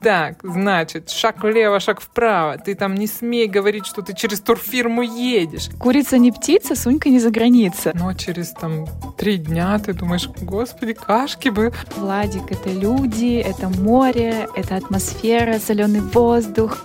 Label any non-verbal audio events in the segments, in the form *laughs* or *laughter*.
Так, значит, шаг влево, шаг вправо. Ты там не смей говорить, что ты через турфирму едешь. Курица не птица, Сунька не за граница. Но через там три дня ты думаешь, господи, кашки бы. Владик, это люди, это море, это атмосфера, соленый воздух.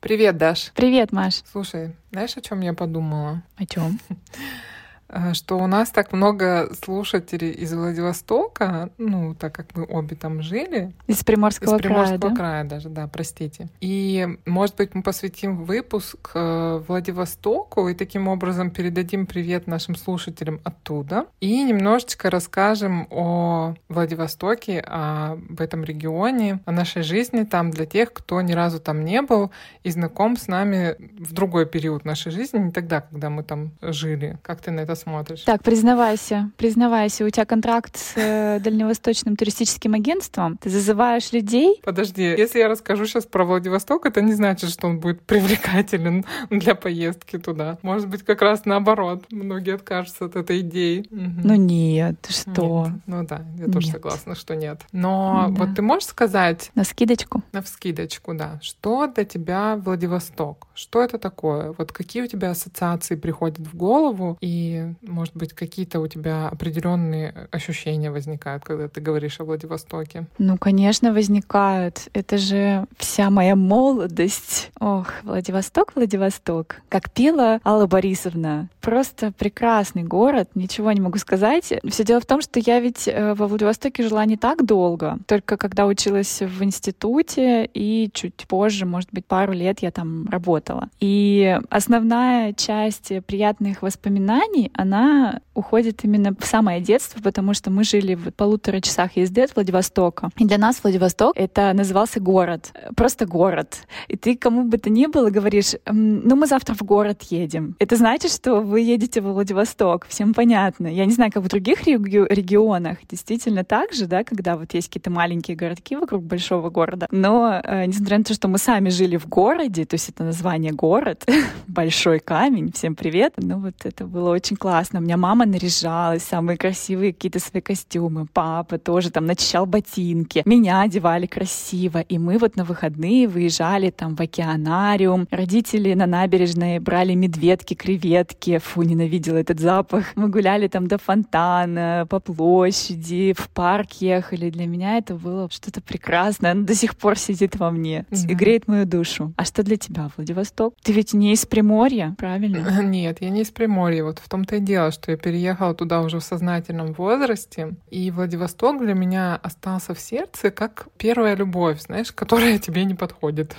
Привет, Даш. Привет, Маш. Слушай, знаешь, о чем я подумала? О чем? *laughs* Э, что у нас так много слушателей из Владивостока, ну, так как мы обе там жили. Из Приморского, из Приморского края, да? края даже, да, простите. И, может быть, мы посвятим выпуск э, Владивостоку и таким образом передадим привет нашим слушателям оттуда. И немножечко расскажем о Владивостоке, об этом регионе, о нашей жизни там для тех, кто ни разу там не был и знаком с нами в другой период нашей жизни, не тогда, когда мы там жили. Как ты на это смотришь. Так, признавайся, признавайся, у тебя контракт с э, Дальневосточным туристическим агентством, ты зазываешь людей. Подожди, если я расскажу сейчас про Владивосток, это не значит, что он будет привлекателен *laughs* для поездки туда. Может быть, как раз наоборот. Многие откажутся от этой идеи. Ну нет, что? Нет. Ну да, я тоже Нет. согласна, что нет. Но Да. вот ты можешь сказать, На скидочку. на вскидочку, да, что для тебя Владивосток? Что это такое? Вот какие у тебя ассоциации приходят в голову? И, может быть, какие-то у тебя определенные ощущения возникают, когда ты говоришь о Владивостоке? Ну, конечно, возникают. Это же вся моя молодость. Ох, Владивосток, Владивосток. Как пела Алла Борисовна. Просто прекрасный город, ничего не могу сказать. Все дело в том, что я ведь э, во Владивостоке жила не так долго. Только когда училась в институте и чуть позже, может быть, пару лет я там работала. И основная часть приятных воспоминаний, она уходит именно в самое детство, потому что мы жили в полутора часах езды от Владивостока. И для нас Владивосток — это назывался город. Просто город. И ты кому бы то ни было говоришь, «М, ну мы завтра в город едем. Это значит, что вы едете во Владивосток. Всем понятно. Я не знаю, как в других реги- регионах. Действительно так же, да, когда вот есть какие-то маленькие городки вокруг большого города. Но э, несмотря на то, что мы сами жили в городе, то есть это название город, *laughs* большой камень, всем привет. Ну вот это было очень классно. У меня мама наряжалась, самые красивые какие-то свои костюмы. Папа тоже там начищал ботинки. Меня одевали красиво. И мы вот на выходные выезжали там в океанариум. Родители на набережной брали медведки, креветки. Фу, ненавидела этот запах. Мы гуляли там до фонтана, по площади, в парк ехали. Для меня это было что-то прекрасное. Оно до сих пор сидит во мне и Да. греет мою душу. А что для тебя, Владивосток? Ты ведь не из Приморья, правильно? *laughs* Нет, я не из Приморья. Вот в том-то и дело, что я переехала туда уже в сознательном возрасте. И Владивосток для меня остался в сердце как первая любовь, знаешь, которая *laughs* тебе не подходит.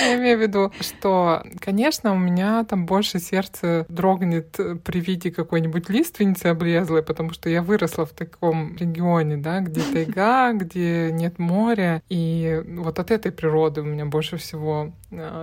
Я имею в виду, что, конечно, у меня там больше сердце дрогнет при виде какой-нибудь лиственницы облезлой, потому что я выросла в таком регионе, да, где тайга, где нет моря, и вот от этой природы у меня больше всего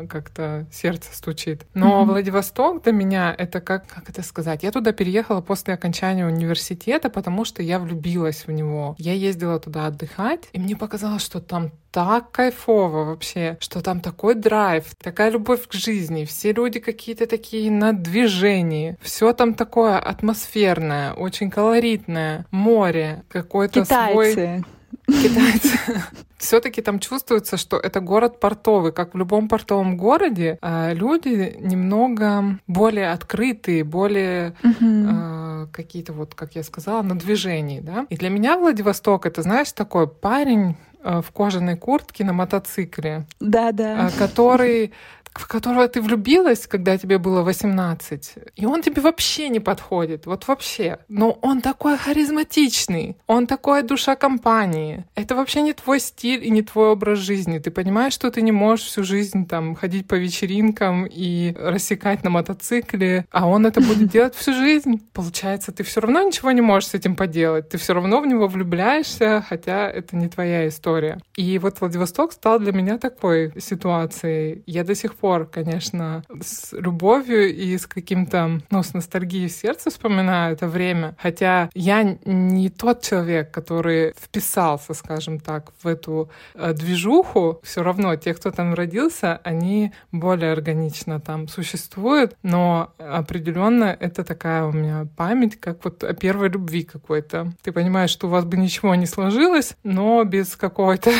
как-то сердце стучит. Но Мгм. Владивосток для меня это как, как это сказать? Я туда переехала после окончания университета, потому что я влюбилась в него. Я ездила туда отдыхать, и мне показалось, что там так кайфово вообще, что там такой драйв, такая любовь к жизни, все люди какие-то такие на движении, все там такое атмосферное, очень колоритное, море, какой-то свой Китайцы. *laughs* Все-таки там чувствуется, что это город портовый. Как в любом портовом городе, а, люди немного более открытые, более а, какие-то, вот, как я сказала, на движении. Да? И для меня Владивосток это, знаешь, такой парень а, в кожаной куртке на мотоцикле, Да-да. а, который в которого ты влюбилась, когда тебе было 18, и он тебе вообще не подходит, вот вообще. Но он такой харизматичный, он такой душа компании. Это вообще не твой стиль и не твой образ жизни. Ты понимаешь, что ты не можешь всю жизнь там ходить по вечеринкам и рассекать на мотоцикле, а он это будет *laughs* делать всю жизнь. Получается, ты все равно ничего не можешь с этим поделать. Ты все равно в него влюбляешься, хотя это не твоя история. И вот Владивосток стал для меня такой ситуацией. Я до сих пор пор, конечно, с любовью и с каким-то, ну, с ностальгией в сердце вспоминаю это время. Хотя я не тот человек, который вписался, скажем так, в эту э, движуху. Все равно те, кто там родился, они более органично там существуют, но определенно это такая у меня память, как вот о первой любви какой-то. Ты понимаешь, что у вас бы ничего не сложилось, но без какой-то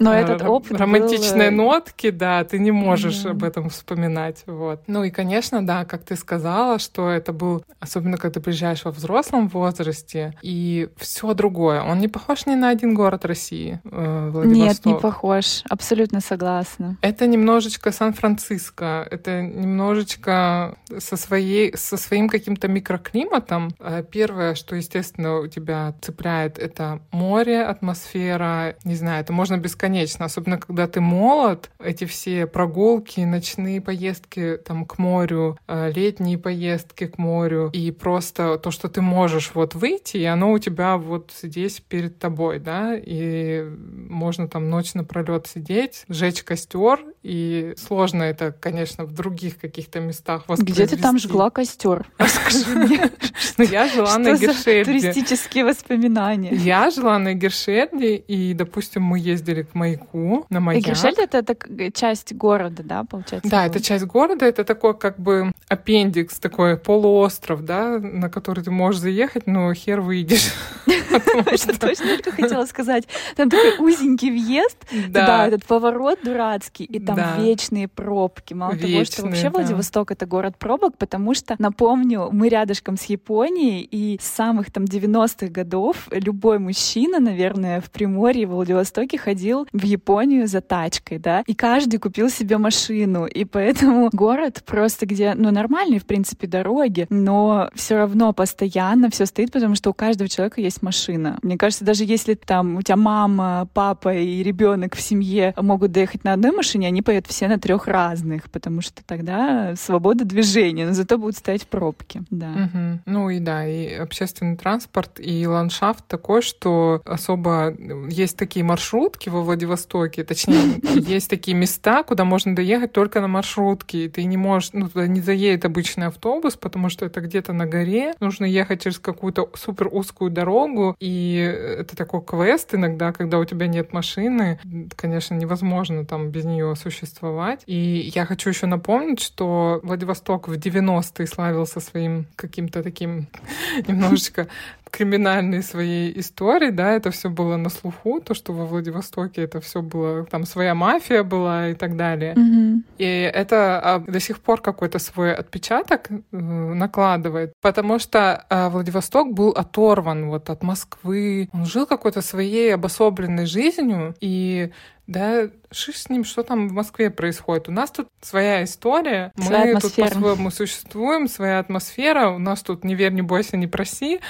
но этот *laughs* опыт романтичной был... нотки, да, ты не можешь mm. об этом вспоминать. Вот. Ну и, конечно, да, как ты сказала, что это был, особенно когда ты приезжаешь во взрослом возрасте, и все другое. Он не похож ни на один город России, э, Нет, не похож. Абсолютно согласна. Это немножечко Сан-Франциско, это немножечко со, своей, со своим каким-то микроклиматом. Э, первое, что, естественно, у тебя цепляет, это море, атмосфера, не знаю, это можно бесконечно, особенно когда ты молод, эти все прогулки, ночные поездки там к морю, э, летние поездки к морю, и просто то, что ты можешь вот выйти, и оно у тебя вот здесь перед тобой, да, и можно там ночь напролет сидеть, сжечь костер, и сложно это, конечно, в других каких-то местах Где ты там жгла костер? *laughs* Расскажи мне. *laughs* Ну, я жила на Гершельде. туристические воспоминания? Я жила на Гершельде, и, допустим, мы ездили к маяку, на маяк. Гершельде — это часть города, да, получается? Да, это часть города, это такой как бы аппендикс, такой полуостров, да, на который ты можешь заехать, но хер выйдешь. *laughs* Точно, что хотела сказать. Там такой узенький въезд, да, этот поворот дурацкий, и там вечные пробки. Мало того, что вообще Владивосток — это город пробок, потому что, напомню, мы рядышком с Японией, и с самых там 90-х годов любой мужчина, наверное, в Приморье, в Владивостоке ходил в Японию за тачкой, да, и каждый купил себе машину, и поэтому *laughs* город просто где, ну, нормальные, в принципе, дороги, но все равно постоянно все стоит, потому что у каждого человека есть машина. Мне кажется, даже если там у тебя мама, папа и ребенок в семье могут доехать на одной машине, они поедут все на трех разных, потому что тогда свобода движения, но зато будут стоять пробки. Да. Угу. Ну и да, и общественный транспорт, и ландшафт такой, что особо есть такие маршрутки во Владивостоке, точнее, *laughs* есть такие места, куда можно доехать только на маршрутке, и ты не можешь, ну, туда не заедет обычный автобус, потому что это где-то на горе, нужно ехать через какую-то супер узкую дорогу, и это такой квест иногда, когда у тебя нет машины, конечно, невозможно там без нее существовать. И я хочу еще напомнить, что Владивосток в 90-е славился своим каким-то таким *laughs* немножечко криминальной своей истории, да, это все было на слуху, то, что во Владивостоке это все было, там своя мафия была и так далее. Mm-hmm. И это а, до сих пор какой-то свой отпечаток э, накладывает, потому что а, Владивосток был оторван вот от Москвы, он жил какой-то своей обособленной жизнью, и да, шиш с ним, что там в Москве происходит. У нас тут своя история, своя мы тут по-своему существуем, своя атмосфера, у нас тут не верь, не бойся, не проси.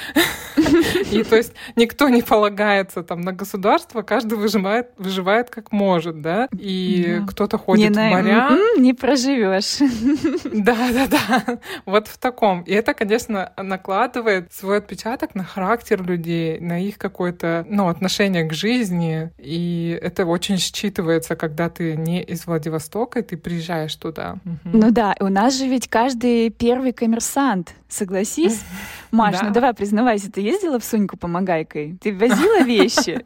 И то есть никто не полагается там на государство, каждый выживает, выживает как может, да, и кто-то ходит в моря. Не проживешь. Да, да, да. Вот в таком. И это, конечно, накладывает свой отпечаток на характер людей, на их какое-то, ну, отношение к жизни. И это очень считывается, когда ты не из Владивостока, и ты приезжаешь туда. Ну да, у нас же ведь каждый первый коммерсант Согласись. *laughs* Маш, да. ну давай признавайся, ты ездила в Суньку помогайкой? Ты возила вещи?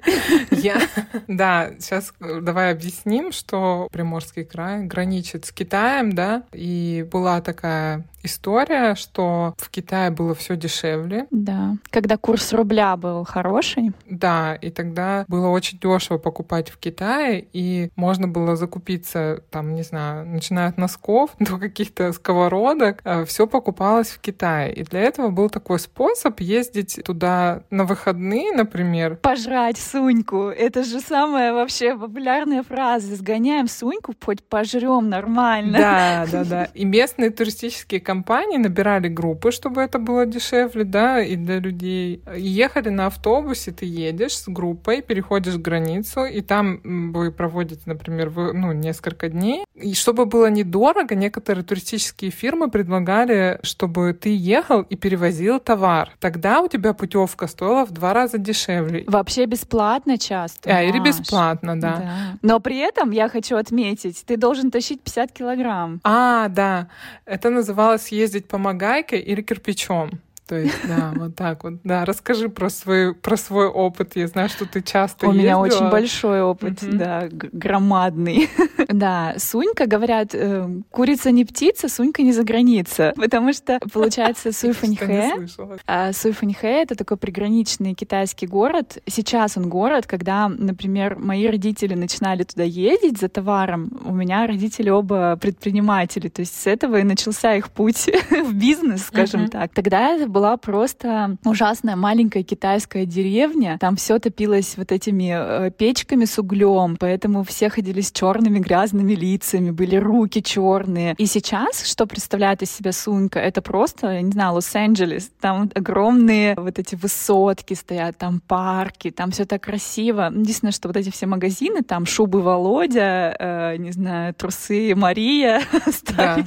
*laughs* Я, да, сейчас э, давай объясним, что Приморский край граничит с Китаем, да, и была такая история, что в Китае было все дешевле. Да, когда курс рубля был хороший. Да, и тогда было очень дешево покупать в Китае, и можно было закупиться, там, не знаю, начиная от носков *laughs* до каких-то сковородок, э, все покупалось в Китае. Китае. И для этого был такой способ ездить туда на выходные, например. Пожрать Суньку. Это же самая вообще популярная фраза. Сгоняем Суньку, хоть пожрем нормально. Да, *laughs* да, да. И местные туристические компании набирали группы, чтобы это было дешевле, да, и для людей. Ехали на автобусе, ты едешь с группой, переходишь границу, и там собой проводите, например, вы, ну, несколько дней. И чтобы было недорого, некоторые туристические фирмы предлагали, чтобы ты ехал и перевозил товар. Тогда у тебя путевка стоила в два раза дешевле. Вообще бесплатно часто. А, или бесплатно, да. да. Но при этом я хочу отметить, ты должен тащить 50 килограмм. А, да. Это называлось ездить по Магайке или кирпичом. То есть, да, вот так вот. Да, расскажи про свой, про свой опыт. Я знаю, что ты часто У ездила. меня очень большой опыт, mm-hmm. да, громадный. *laughs* да, Сунька, говорят, э, курица не птица, Сунька не за граница. Потому что, получается, *laughs* Суйфаньхэ... А Суйфаньхэ — это такой приграничный китайский город. Сейчас он город, когда, например, мои родители начинали туда ездить за товаром, у меня родители оба предприниматели. То есть с этого и начался их путь *laughs* в бизнес, скажем так. Тогда это была просто ужасная маленькая китайская деревня. Там все топилось вот этими э, печками с углем, поэтому все ходили с черными грязными лицами, были руки черные. И сейчас, что представляет из себя Сунька, это просто, я не знаю, Лос-Анджелес. Там огромные вот эти высотки стоят, там парки, там все так красиво. Единственное, что вот эти все магазины, там шубы Володя, э, не знаю, трусы Мария *laughs* да,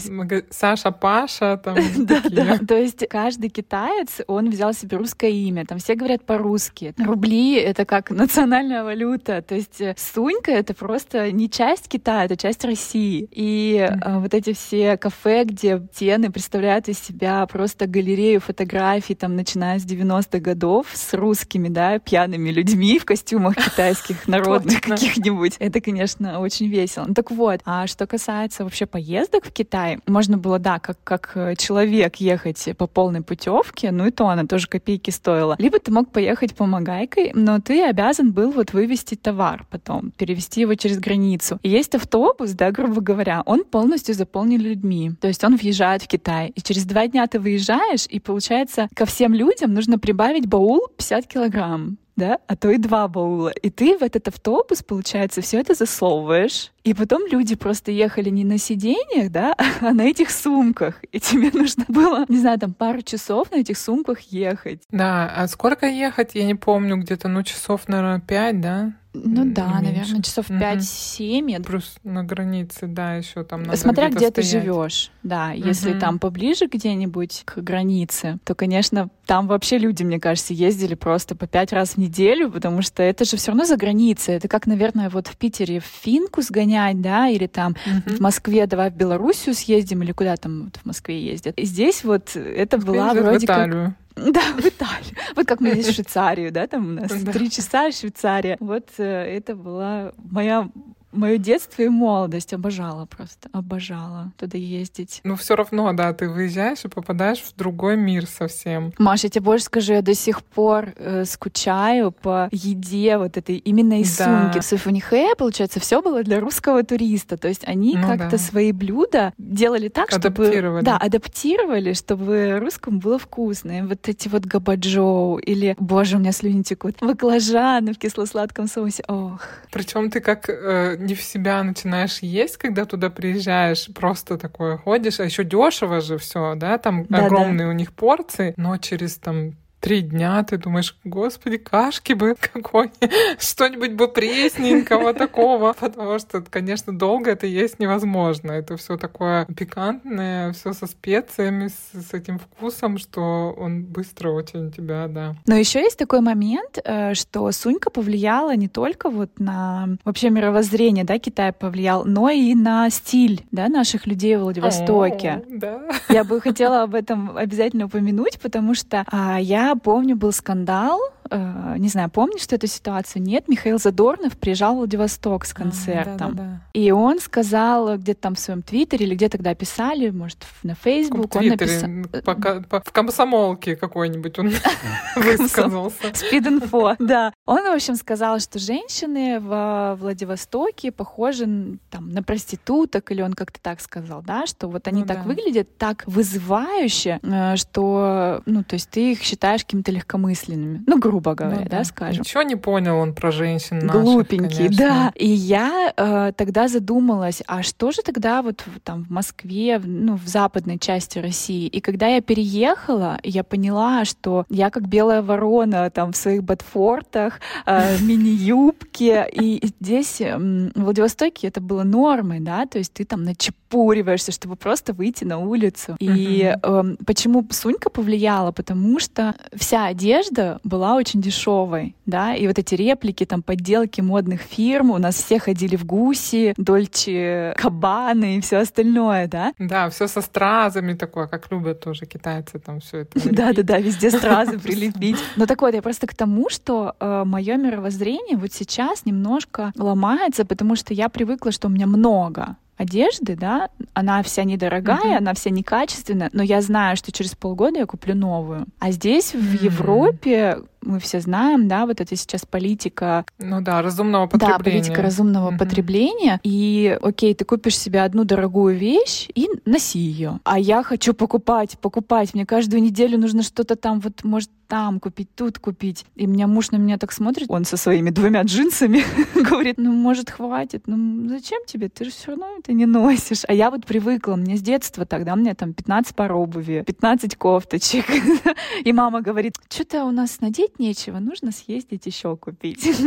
Саша, Паша, там *laughs* да, да. То есть каждый китайский китаец, он взял себе русское имя. Там все говорят по-русски. Рубли — это как *laughs* национальная валюта. То есть э, Сунька — это просто не часть Китая, это часть России. И mm-hmm. вот эти все кафе, где тены представляют из себя просто галерею фотографий, там, начиная с 90-х годов, с русскими, да, пьяными людьми в костюмах *laughs* китайских народных каких-нибудь. Это, конечно, очень весело. Ну так вот, а что касается вообще поездок в Китай, можно было, да, как, как э, человек ехать по полной путевке, путевки, ну и то она тоже копейки стоила. Либо ты мог поехать по Магайкой, но ты обязан был вот вывести товар потом, перевести его через границу. И есть автобус, да, грубо говоря, он полностью заполнен людьми. То есть он въезжает в Китай. И через два дня ты выезжаешь, и получается, ко всем людям нужно прибавить баул 50 килограмм да, а то и два баула. И ты в этот автобус, получается, все это засовываешь, и потом люди просто ехали не на сиденьях, да, *laughs* а на этих сумках. И тебе *laughs* нужно было, не знаю, там пару часов на этих сумках ехать. Да, а сколько ехать, я не помню, где-то, ну, часов, наверное, пять, да? Ну да, наверное, часов 5-7. Угу. Плюс на границе, да, еще там надо Смотря где, где ты живешь, да. Угу. Если там поближе где-нибудь к границе, то, конечно, там вообще люди, мне кажется, ездили просто по пять раз в неделю, потому что это же все равно за границей. Это как, наверное, вот в Питере в Финку сгонять, да, или там угу. в Москве давай в Белоруссию съездим, или куда там вот в Москве ездят. И здесь вот это была вроде как... *laughs* Да, в Италию. Вот как мы здесь в *laughs* Швейцарию, да, там у нас три часа Швейцария. Вот э, это была моя мое детство и молодость обожала просто, обожала туда ездить. Ну все равно, да, ты выезжаешь и попадаешь в другой мир совсем. Маша, я тебе больше скажу, я до сих пор э, скучаю по еде вот этой именно из да. сумки. В Суфунихе, получается, все было для русского туриста, то есть они ну, как-то да. свои блюда делали так, чтобы... Да, адаптировали, чтобы русскому было вкусно. И вот эти вот габаджоу или, боже, у меня слюни текут, баклажаны в кисло-сладком соусе, ох. Причем ты как э, не в себя начинаешь есть, когда туда приезжаешь, просто такое ходишь, а еще дешево же все, да, там да, огромные да. у них порции, но через там три дня ты думаешь, господи, кашки бы какой, *laughs* что-нибудь бы пресненького такого, потому что, конечно, долго это есть невозможно. Это все такое пикантное, все со специями, с, с этим вкусом, что он быстро очень тебя, да. Но еще есть такой момент, э, что Сунька повлияла не только вот на вообще мировоззрение, да, Китай повлиял, но и на стиль, да, наших людей в Владивостоке. О, да. Я бы хотела об этом обязательно упомянуть, потому что а, я помню, был скандал э, не знаю, помнишь что эту ситуацию? Нет, Михаил Задорнов приезжал в Владивосток с концертом. А, да, да, да. И он сказал где-то там в своем твиттере, или где тогда писали, может, на Facebook, он написал... В комсомолке какой-нибудь он *laughs* высказался. Спид-инфо, *laughs* да. Он, в общем, сказал, что женщины в Владивостоке похожи там, на проституток, или он как-то так сказал, да, что вот они ну, так да. выглядят, так вызывающе, э, что, ну, то есть ты их считаешь какими-то легкомысленными. Ну, грубо грубо говоря, ну, да. да, скажем. Ничего не понял он про женщин наших, Глупенький, конечно. да. И я э, тогда задумалась, а что же тогда вот там в Москве, ну, в западной части России? И когда я переехала, я поняла, что я как белая ворона там в своих ботфортах, э, мини-юбке, и здесь в Владивостоке это было нормой, да, то есть ты там начепуриваешься, чтобы просто выйти на улицу. И э, почему Сунька повлияла? Потому что вся одежда была очень дешевой, да, и вот эти реплики, там, подделки модных фирм, у нас все ходили в гуси, дольче, кабаны и все остальное, да? Да, все со стразами такое, как любят тоже китайцы там все это. *laughs* Да-да-да, везде стразы *laughs* прилепить. Но так вот, я просто к тому, что э, мое мировоззрение вот сейчас немножко ломается, потому что я привыкла, что у меня много одежды, да, она вся недорогая, uh-huh. она вся некачественная, но я знаю, что через полгода я куплю новую. А здесь, в uh-huh. Европе, мы все знаем, да, вот это сейчас политика... Ну да, разумного потребления. Да, политика разумного mm-hmm. потребления. И, окей, ты купишь себе одну дорогую вещь и носи ее. А я хочу покупать, покупать. Мне каждую неделю нужно что-то там, вот, может, там купить, тут купить. И меня муж на меня так смотрит, он со своими двумя джинсами *laughs* говорит, ну, может, хватит, ну, зачем тебе? Ты же все равно это не носишь. А я вот привыкла, мне с детства тогда, у меня там 15 пар обуви, 15 кофточек. *laughs* И мама говорит, что-то у нас надеть купить нечего, нужно съездить еще купить. *laughs*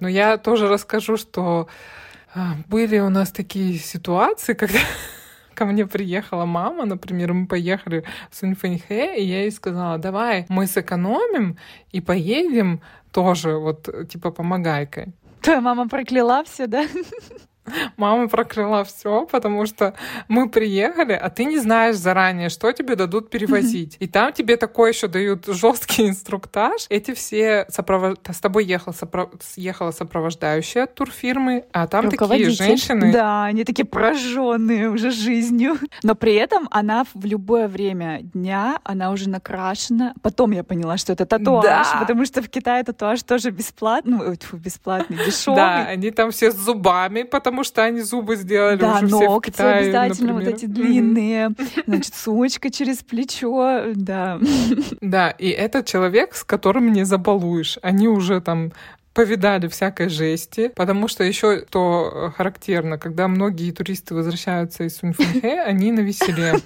Ну, я тоже расскажу, что а, были у нас такие ситуации, *laughs* когда ко мне приехала мама, например, мы поехали в Суньфэньхэ, и я ей сказала, давай мы сэкономим и поедем тоже, вот, типа, помогайкой. Твоя мама прокляла все, да? *laughs* Мама прокрыла все, потому что мы приехали, а ты не знаешь заранее, что тебе дадут перевозить. И там тебе такой еще дают жесткий инструктаж. Эти все сопровож... с тобой ехал, сопро... ехала сопровождающая турфирмы, а там такие женщины. Да, они такие пораженные уже жизнью. Но при этом она в любое время дня, она уже накрашена. Потом я поняла, что это татуаж, да. потому что в Китае татуаж тоже бесплатный, ну, бесплатный, дешевый. Да, они там все с зубами, потому потому что они зубы сделали да, уже все в Китае, обязательно например. вот эти длинные, значит, сумочка через плечо, да. Да, и этот человек, с которым не забалуешь. Они уже там повидали всякой жести, потому что еще то характерно, когда многие туристы возвращаются из Суньфэнхэ, *laughs* они на веселе. *laughs*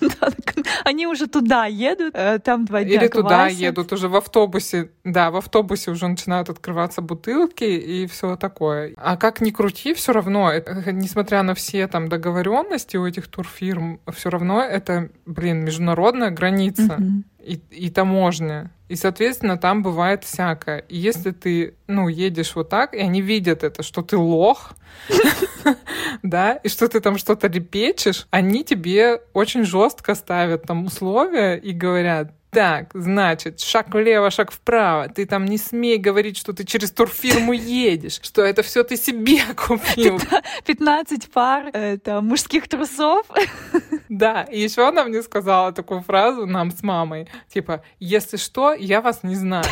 Они уже туда едут, э, там два дня Или туда едут, уже в автобусе, да, в автобусе уже начинают открываться бутылки и все такое. А как ни крути, все равно, несмотря на все там договоренности у этих турфирм, все равно это, блин, международная граница и, и таможня. И, соответственно, там бывает всякое. И если ты, ну, едешь вот так, и они видят это, что ты лох, *laughs* да, и что ты там что-то репечешь, они тебе очень жестко ставят там условия и говорят, так, значит, шаг влево, шаг вправо. Ты там не смей говорить, что ты через турфирму едешь, что это все ты себе *laughs* купил. 15 пар это мужских трусов. Да, и еще она мне сказала такую фразу нам с мамой, типа, если что, я вас не знаю.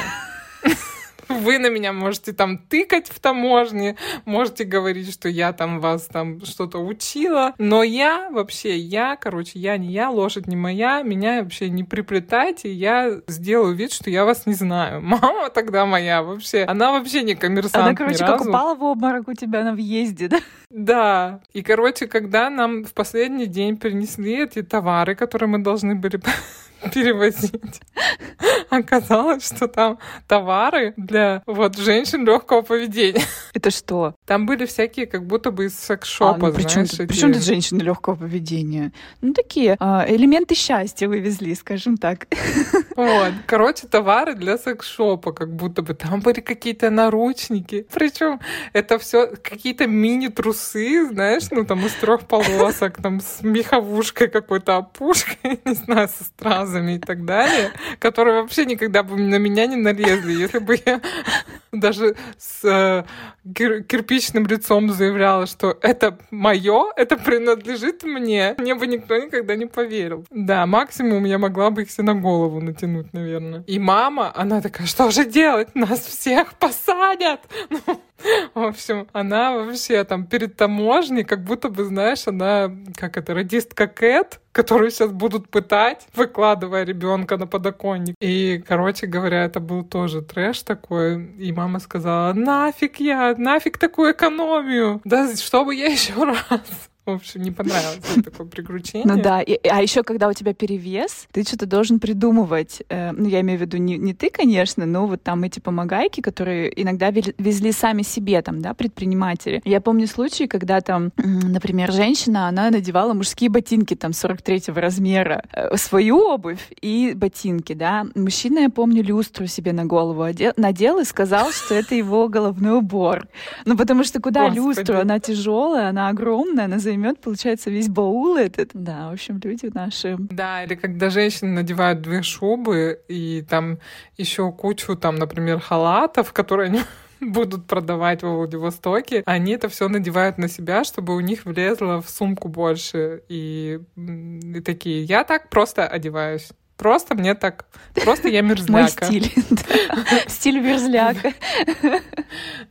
Вы на меня можете там тыкать в таможне, можете говорить, что я там вас там что-то учила, но я вообще, я, короче, я не я, лошадь не моя, меня вообще не приплетайте, я сделаю вид, что я вас не знаю. *laughs* Мама тогда моя вообще, она вообще не коммерсант Она, короче, как упала в обморок у тебя на въезде, да? Да. И, короче, когда нам в последний день принесли эти товары, которые мы должны были перевозить. *laughs* Оказалось, что там товары для вот женщин легкого поведения. *laughs* Это что? Там были всякие, как будто бы из секс-шопа, а, ну, причем, знаешь, причем тут женщины легкого поведения? Ну, такие а, элементы счастья вывезли, скажем так. *laughs* Вот. Короче, товары для секс-шопа, как будто бы. Там были какие-то наручники. Причем это все какие-то мини-трусы, знаешь, ну там из трех полосок, там с меховушкой какой-то опушкой, не знаю, со стразами фразами и так далее, которые вообще никогда бы на меня не налезли, если бы я даже с э, кир кирпичным лицом заявляла, что это мое, это принадлежит мне, мне бы никто никогда не поверил. Да, максимум я могла бы их все на голову натянуть, наверное. И мама, она такая, что же делать? Нас всех посадят! Ну, *laughs* В общем, она вообще там перед таможней, как будто бы, знаешь, она, как это, радистка Кэт, которую сейчас будут пытать, выкладывая ребенка на подоконник. И, короче говоря, это был тоже трэш такой. И мама сказала, нафиг я, нафиг такую экономию. Да, чтобы я еще *laughs* раз. В общем, не понравилось такое приключение. Ну да, и, а еще когда у тебя перевес, ты что-то должен придумывать. Э, ну, я имею в виду не, не ты, конечно, но вот там эти помогайки, которые иногда везли сами себе, там, да, предприниматели. Я помню случаи, когда там, например, женщина, она надевала мужские ботинки там 43-го размера, э, свою обувь и ботинки, да. Мужчина, я помню, люстру себе на голову одел, надел и сказал, что это его головной убор. Ну, потому что куда Господи. люстру? Она тяжелая, она огромная, она займет получается, весь баул этот. Да, в общем, люди наши. Да, или когда женщины надевают две шубы и там еще кучу, там, например, халатов, которые они *laughs* будут продавать во Владивостоке, они это все надевают на себя, чтобы у них влезло в сумку больше. И, и такие, я так просто одеваюсь. Просто мне так... Просто я мерзляка. Мой стиль. *laughs* Стиль мерзляка.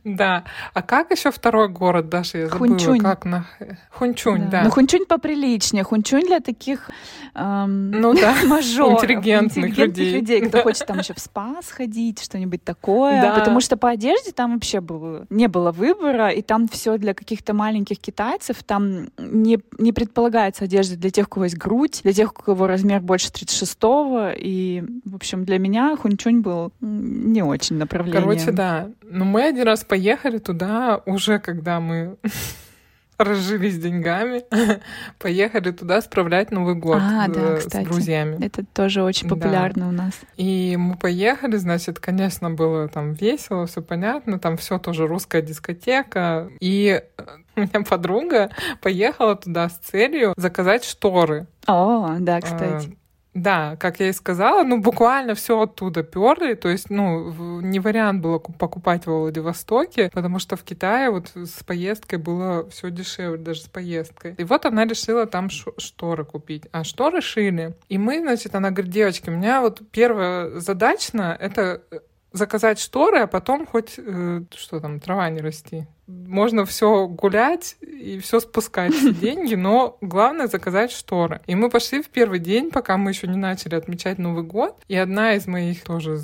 Да. А как еще второй город, Даша? Я забыла. Хунчунь. Как на... Хунчунь, да. Ну, Хунчунь поприличнее. Хунчунь для таких ну, да. *laughs* мажоров. Интеллигентных людей. людей, кто хочет там еще в спа сходить, что-нибудь такое. Да. Потому что по одежде там вообще было, не было выбора, и там все для каких-то маленьких китайцев. Там не, не предполагается одежда для тех, у кого есть грудь, для тех, у кого размер больше 36 готова. И, в общем, для меня Хунчунь был не очень направлением. Короче, да. Но мы один раз поехали туда уже, когда мы *laughs* разжились деньгами, *laughs* поехали туда справлять Новый год а, да, э, с кстати. друзьями. Это тоже очень популярно да. у нас. И мы поехали, значит, конечно, было там весело, все понятно, там все тоже русская дискотека. И э, *laughs* у меня подруга поехала туда с целью заказать шторы. О, да, кстати. Да, как я и сказала, ну буквально все оттуда перли, то есть, ну, не вариант было покупать во Владивостоке, потому что в Китае вот с поездкой было все дешевле, даже с поездкой. И вот она решила там шторы купить, а шторы шили. И мы, значит, она говорит, девочки, у меня вот первая задача это заказать шторы, а потом хоть э, что там, трава не расти. Можно все гулять и все спускать *laughs* деньги, но главное заказать шторы. И мы пошли в первый день, пока мы еще не начали отмечать Новый год. И одна из моих тоже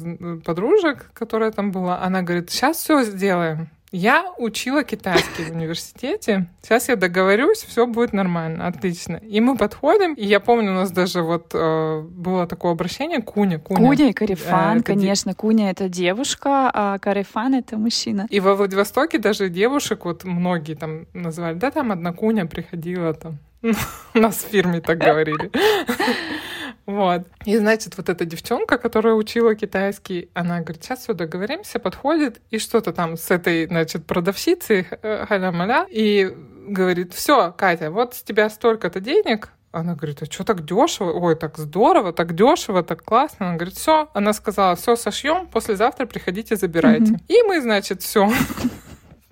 подружек, которая там была, она говорит: сейчас все сделаем. Я учила китайский в университете. Сейчас я договорюсь, все будет нормально, отлично. И мы подходим, и я помню, у нас даже вот э, было такое обращение Куня. Куня, Куня и Карифан, э, конечно. Де... Куня — это девушка, а Карифан — это мужчина. И во Владивостоке даже девушек вот многие там называли, да, там одна Куня приходила там. *laughs* У нас в фирме так говорили. *laughs* Вот. И, значит, вот эта девчонка, которая учила китайский, она говорит, сейчас все договоримся, подходит, и что-то там с этой, значит, продавщицей, э, халя-маля, и говорит, все, Катя, вот с тебя столько-то денег, она говорит, а что так дешево? Ой, так здорово, так дешево, так классно. Она говорит, все. Она сказала, все, сошьем, послезавтра приходите, забирайте. Mm-hmm. И мы, значит, все *laughs*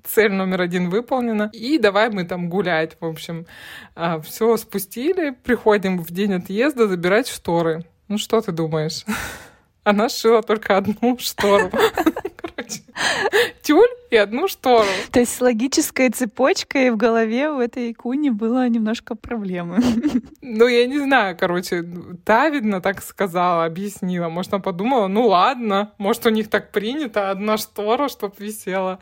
цель номер один выполнена. И давай мы там гулять, в общем. А, все спустили, приходим в день отъезда забирать шторы. Ну что ты думаешь? *laughs* Она шила только одну штору. *laughs* Короче, тюль и одну штору. То есть с логической цепочкой в голове у этой куни было немножко проблемы. *laughs* Ну, я не знаю, короче, та, видно, так сказала, объяснила. Может, она подумала, ну ладно, может, у них так принято, одна штора, чтоб висела.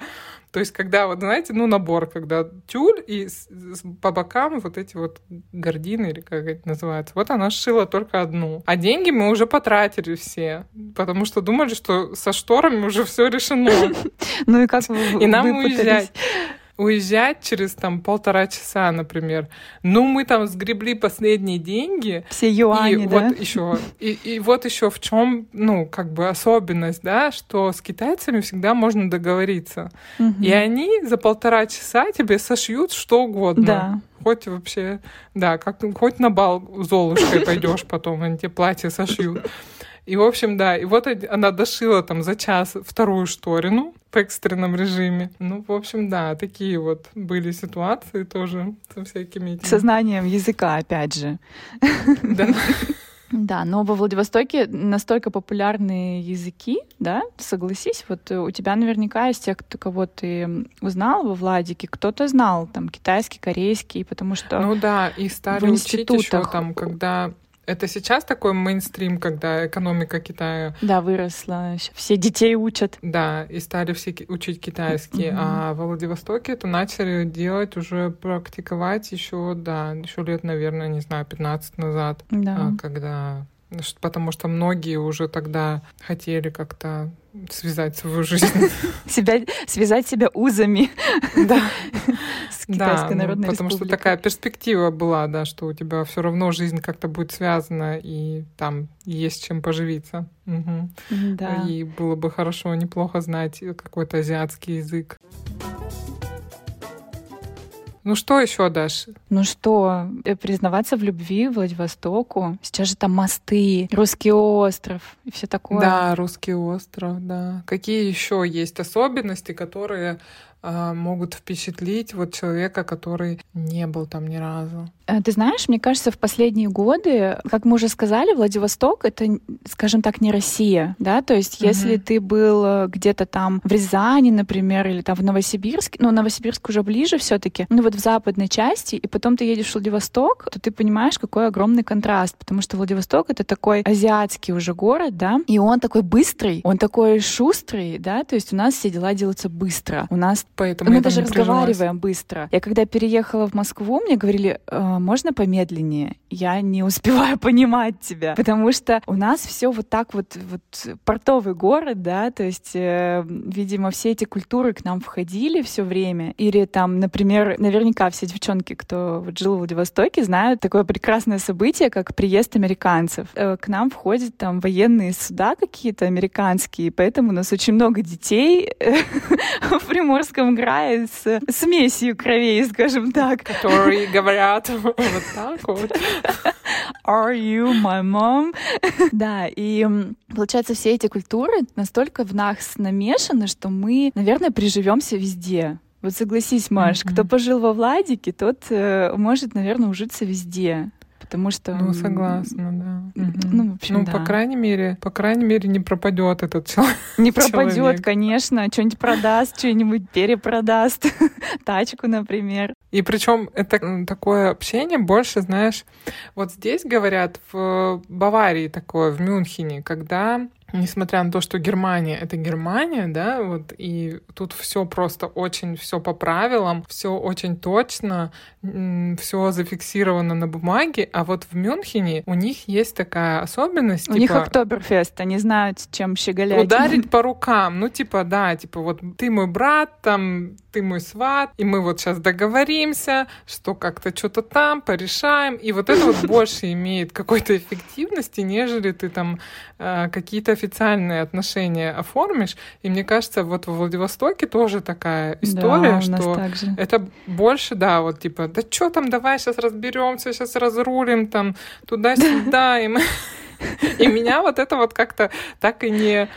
То есть, когда, вот знаете, ну, набор, когда тюль и с, с, по бокам вот эти вот гордины, или как это называется, вот она сшила только одну. А деньги мы уже потратили все, потому что думали, что со шторами уже все решено. *laughs* Ну и как И нам уезжать уезжать через там полтора часа, например. Ну, мы там сгребли последние деньги. Все юани, и да? Вот еще, и, и вот еще в чем, ну, как бы особенность, да, что с китайцами всегда можно договориться. Угу. И они за полтора часа тебе сошьют что угодно. Да. Хоть вообще, да, как хоть на бал Золушкой пойдешь потом, они тебе платье сошьют. И, в общем, да, и вот она дошила там за час вторую шторину в экстренном режиме. Ну, в общем, да, такие вот были ситуации тоже со всякими этими... Сознанием языка, опять же. Да. *laughs* Да, но во Владивостоке настолько популярные языки, да, согласись, вот у тебя наверняка из тех, кто, кого ты узнал во Владике, кто-то знал там китайский, корейский, потому что Ну да, и стали учить еще там, когда это сейчас такой мейнстрим, когда экономика Китая... Да, выросла. Все детей учат. Да, и стали все учить китайский. Mm-hmm. А во Владивостоке это начали делать, уже практиковать еще, да, еще лет, наверное, не знаю, 15 назад. Да. Когда потому что многие уже тогда хотели как-то связать свою жизнь. Себя, связать себя узами. Да. С Китайской да, Народной ну, Потому что такая перспектива была, да, что у тебя все равно жизнь как-то будет связана, и там есть чем поживиться. Угу. Да. И было бы хорошо, неплохо знать какой-то азиатский язык. Ну что еще, Даш? Ну что, э, признаваться в любви Владивостоку. Сейчас же там мосты, русский остров и все такое. Да, русский остров, да. Какие еще есть особенности, которые а, могут впечатлить вот человека, который не был там ни разу. Э, ты знаешь, мне кажется, в последние годы, как мы уже сказали, Владивосток — это, скажем так, не Россия, да, то есть uh-huh. если ты был э, где-то там в Рязани, например, или там в Новосибирске, ну, Новосибирск уже ближе все таки ну, вот в западной части, и потом ты едешь в Владивосток, то ты понимаешь, какой огромный контраст, потому что Владивосток — это такой азиатский уже город, да, и он такой быстрый, он такой шустрый, да, то есть у нас все дела делаются быстро, у нас Поэтому Мы даже разговариваем быстро. Я когда переехала в Москву, мне говорили, э, можно помедленнее? Я не успеваю *laughs* понимать тебя, потому что у нас все вот так вот, вот портовый город, да, то есть, э, видимо, все эти культуры к нам входили все время. Или там, например, наверняка все девчонки, кто вот жил в Владивостоке, знают такое прекрасное событие, как приезд американцев. Э, к нам входят там военные суда какие-то американские, поэтому у нас очень много детей *laughs* в Приморском крае с смесью кровей, скажем так. Которые говорят вот так вот. *laughs* Are you my mom? *laughs* да, и получается, все эти культуры настолько в нас намешаны, что мы, наверное, приживемся везде. Вот согласись, Маш, mm-hmm. кто пожил во Владике, тот э, может, наверное, ужиться везде потому что... Ну, согласна, да. Ну, в общем, ну да. по крайней мере, по крайней мере, не пропадет этот *laughs* человек. Не пропадет, конечно. Что-нибудь продаст, что-нибудь перепродаст. Тачку, например. И причем это такое общение больше, знаешь, вот здесь говорят в Баварии такое, в Мюнхене, когда несмотря на то, что Германия это Германия, да, вот и тут все просто очень все по правилам, все очень точно, все зафиксировано на бумаге, а вот в Мюнхене у них есть такая особенность. У типа, них Октоберфест, они знают, чем щеголять. Ударить *laughs* по рукам, ну типа да, типа вот ты мой брат, там ты мой сват, и мы вот сейчас договоримся, что как-то что-то там порешаем, и вот это вот больше имеет какой-то эффективности, нежели ты там э, какие-то официальные отношения оформишь. И мне кажется, вот в Владивостоке тоже такая история, да, что это больше, да, вот типа, да что там, давай сейчас разберемся, сейчас разрулим там туда-сюда, *laughs* и мы и меня вот это вот как-то так и не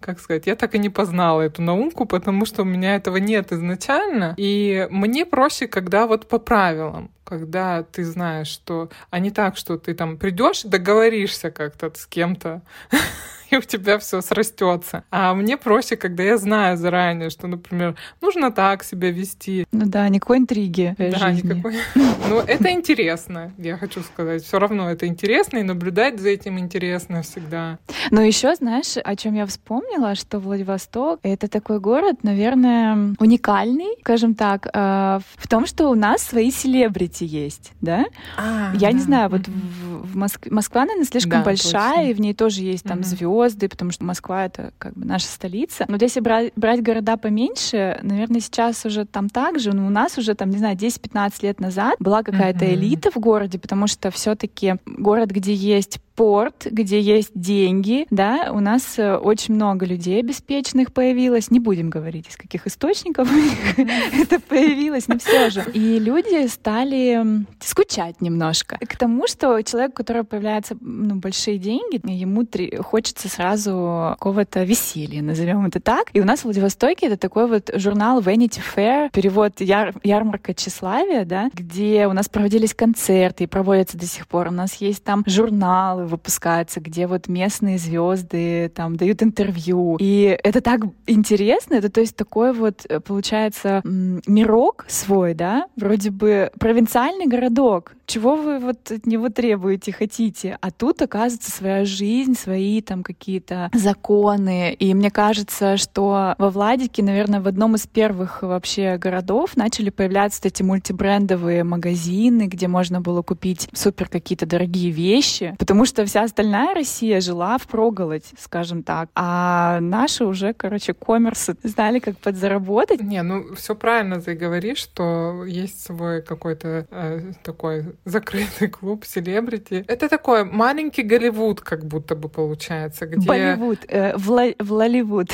как сказать, я так и не познала эту науку, потому что у меня этого нет изначально. И мне проще, когда вот по правилам, когда ты знаешь, что, а не так, что ты там придешь, договоришься как-то с кем-то, *laughs* *laughs* и у тебя все срастется. А мне проще, когда я знаю заранее, что, например, нужно так себя вести. Ну да, никакой интриги. Да, жизни. никакой. *laughs* Ну, это интересно, я хочу сказать. Все равно это интересно, и наблюдать за этим интересно всегда. Но еще, знаешь, о чем я вспомнила, что Владивосток это такой город, наверное, уникальный, скажем так, э, в том, что у нас свои селебрити есть, да? А, я да. не знаю, вот в, в Москве Москва, наверное, слишком да, большая, точно. и в ней тоже есть там звезды звезды, потому что Москва — это как бы наша столица. Но если брать, брать города поменьше, наверное, сейчас уже там так же, но у нас уже там, не знаю, 10-15 лет назад была какая-то mm-hmm. элита в городе, потому что все таки город, где есть порт, где есть деньги, да, у нас э, очень много людей обеспеченных появилось. Не будем говорить, из каких источников *laughs* это появилось, но все же. И люди стали скучать немножко к тому, что человек, у которого появляются ну, большие деньги, ему хочется сразу какого-то веселья, назовем это так. И у нас в Владивостоке это такой вот журнал Vanity Fair, перевод яр ярмарка тщеславия, да, где у нас проводились концерты и проводятся до сих пор. У нас есть там журналы сериалы выпускаются, где вот местные звезды там дают интервью. И это так интересно. Это то есть такой вот, э, получается, мирок свой, да? Вроде бы провинциальный городок, чего вы вот от него требуете, хотите? А тут, оказывается, своя жизнь, свои там какие-то законы. И мне кажется, что во Владике, наверное, в одном из первых вообще городов начали появляться эти мультибрендовые магазины, где можно было купить супер какие-то дорогие вещи, потому что вся остальная Россия жила в проголодь, скажем так. А наши уже, короче, коммерсы знали, как подзаработать. Не, ну все правильно ты говоришь, что есть свой какой-то э, такой закрытый клуб селебрити. Это такой маленький Голливуд, как будто бы получается, где... Болливуд, э, в, ла... в Лоливуд.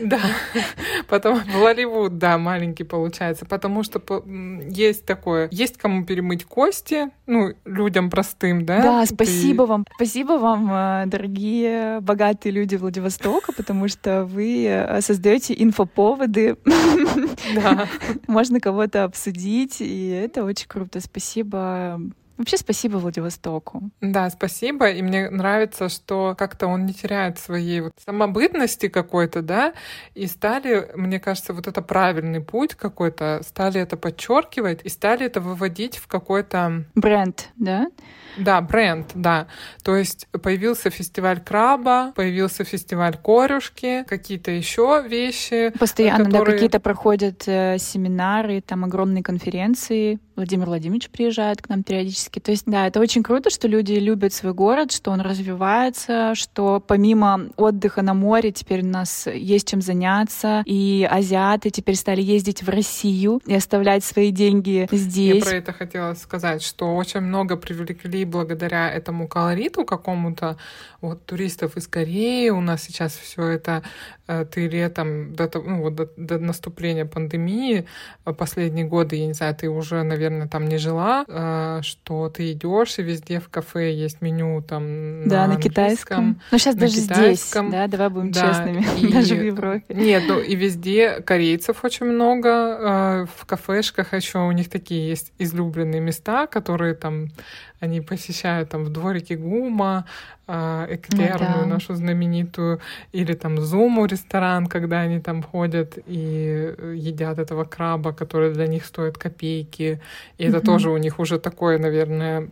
Да, потом в Лоливуд, да, маленький получается, потому что есть такое, есть кому перемыть кости, ну, людям простым, да? Да, спасибо вам, спасибо вам, э, дорогие богатые люди Владивостока, потому что вы э, создаете инфоповоды. Да. Можно кого-то обсудить, и это очень круто. Спасибо Вообще спасибо Владивостоку. Да, спасибо. И мне нравится, что как-то он не теряет своей вот самобытности какой-то, да, и стали, мне кажется, вот это правильный путь какой-то, стали это подчеркивать и стали это выводить в какой-то... Бренд, да? Да, бренд, да. То есть появился фестиваль краба, появился фестиваль корюшки, какие-то еще вещи. Постоянно, которые... да, какие-то проходят э, семинары, там огромные конференции. Владимир Владимирович приезжает к нам периодически. То есть, да, это очень круто, что люди любят свой город, что он развивается, что помимо отдыха на море теперь у нас есть чем заняться, и азиаты теперь стали ездить в Россию и оставлять свои деньги здесь. Я про это хотела сказать, что очень много привлекли благодаря этому колориту какому-то вот туристов из Кореи. У нас сейчас все это ты летом до, ну, вот до, до наступления пандемии э, последние годы, я не знаю, ты уже, наверное, там не жила, э, что ты идешь и везде в кафе есть меню там да, на, на китайском. Ну сейчас даже китайском. здесь, да, давай будем да, честными, и, *laughs* даже в Европе. Нет, ну и везде корейцев очень много в кафешках еще у них такие есть излюбленные места, которые там они посещают там в дворике ГУМа, э, эклерную ну, да. нашу знаменитую, или там Зуму ресторан, когда они там ходят и едят этого краба, который для них стоит копейки. И это тоже у них уже такое, наверное,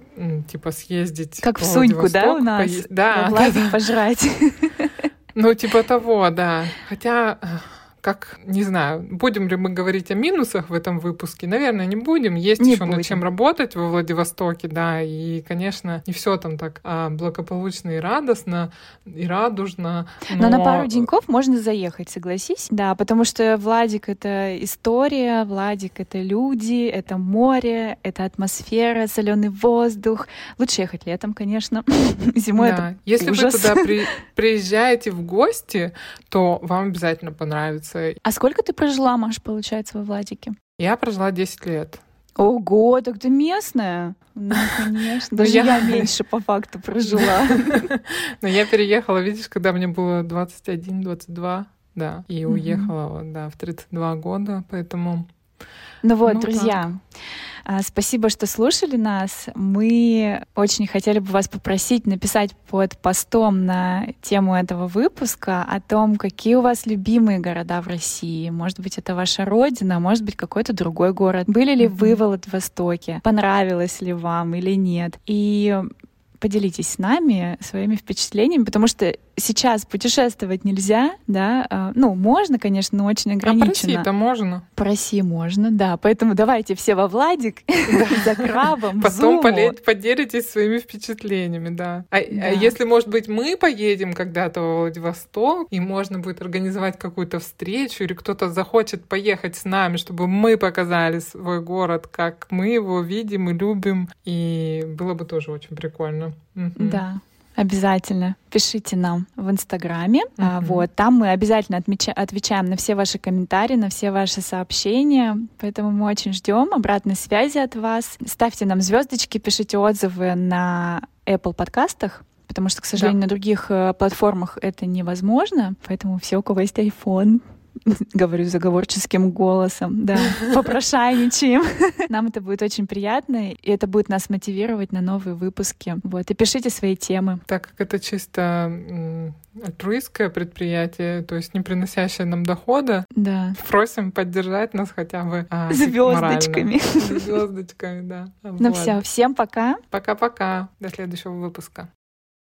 типа съездить. Как в Суньку, да, у нас? Поесть. Да, да, да. пожрать. Ну, типа того, да. Хотя как, не знаю, будем ли мы говорить о минусах в этом выпуске? Наверное, не будем. Есть не еще будем. над чем работать во Владивостоке, да, и, конечно, не все там так а, благополучно и радостно, и радужно. Но... но на пару деньков можно заехать, согласись? Да, потому что Владик — это история, Владик — это люди, это море, это атмосфера, соленый воздух. Лучше ехать летом, конечно. *laughs* Зимой да. это Если ужас. вы туда при... приезжаете в гости, то вам обязательно понравится нравится. А сколько ты прожила, Маш, получается, во Владике? Я прожила 10 лет. Ого, так ты местная? Ну, конечно. *laughs* Даже я меньше по факту прожила. *laughs* Но я переехала, видишь, когда мне было 21-22, да, и уехала, да, в 32 года, поэтому... Ну вот, друзья, а, спасибо, что слушали нас. Мы очень хотели бы вас попросить написать под постом на тему этого выпуска о том, какие у вас любимые города в России. Может быть, это ваша родина, может быть, какой-то другой город. Были ли вы в Владивостоке? Понравилось ли вам или нет? И поделитесь с нами своими впечатлениями, потому что сейчас путешествовать нельзя, да, а, ну, можно, конечно, но очень ограниченно. А по России-то можно. По России можно, да, поэтому давайте все во Владик *laughs* за крабом, Потом поделитесь своими впечатлениями, да. А, а если, может быть, мы поедем когда-то во Владивосток, и можно будет организовать какую-то встречу, или кто-то захочет поехать с нами, чтобы мы показали свой город, как мы его видим и любим, и было бы тоже очень прикольно. Да. Обязательно пишите нам в Инстаграме. Uh-huh. Вот там мы обязательно отмеча- отвечаем на все ваши комментарии, на все ваши сообщения. Поэтому мы очень ждем обратной связи от вас. Ставьте нам звездочки, пишите отзывы на Apple подкастах потому что, к сожалению, да. на других э, платформах это невозможно. Поэтому все, у кого есть iPhone, *laughs* говорю заговорческим голосом, да, *laughs* попрошайничаем. *laughs* Нам это будет очень приятно, и это будет нас мотивировать на новые выпуски. Вот, и пишите свои темы. Так как это чисто альтруистское предприятие, то есть не приносящее нам дохода, да. просим поддержать нас хотя бы а, звездочками. Звездочками, да. Ну вот. все, всем пока. Пока-пока. До следующего выпуска.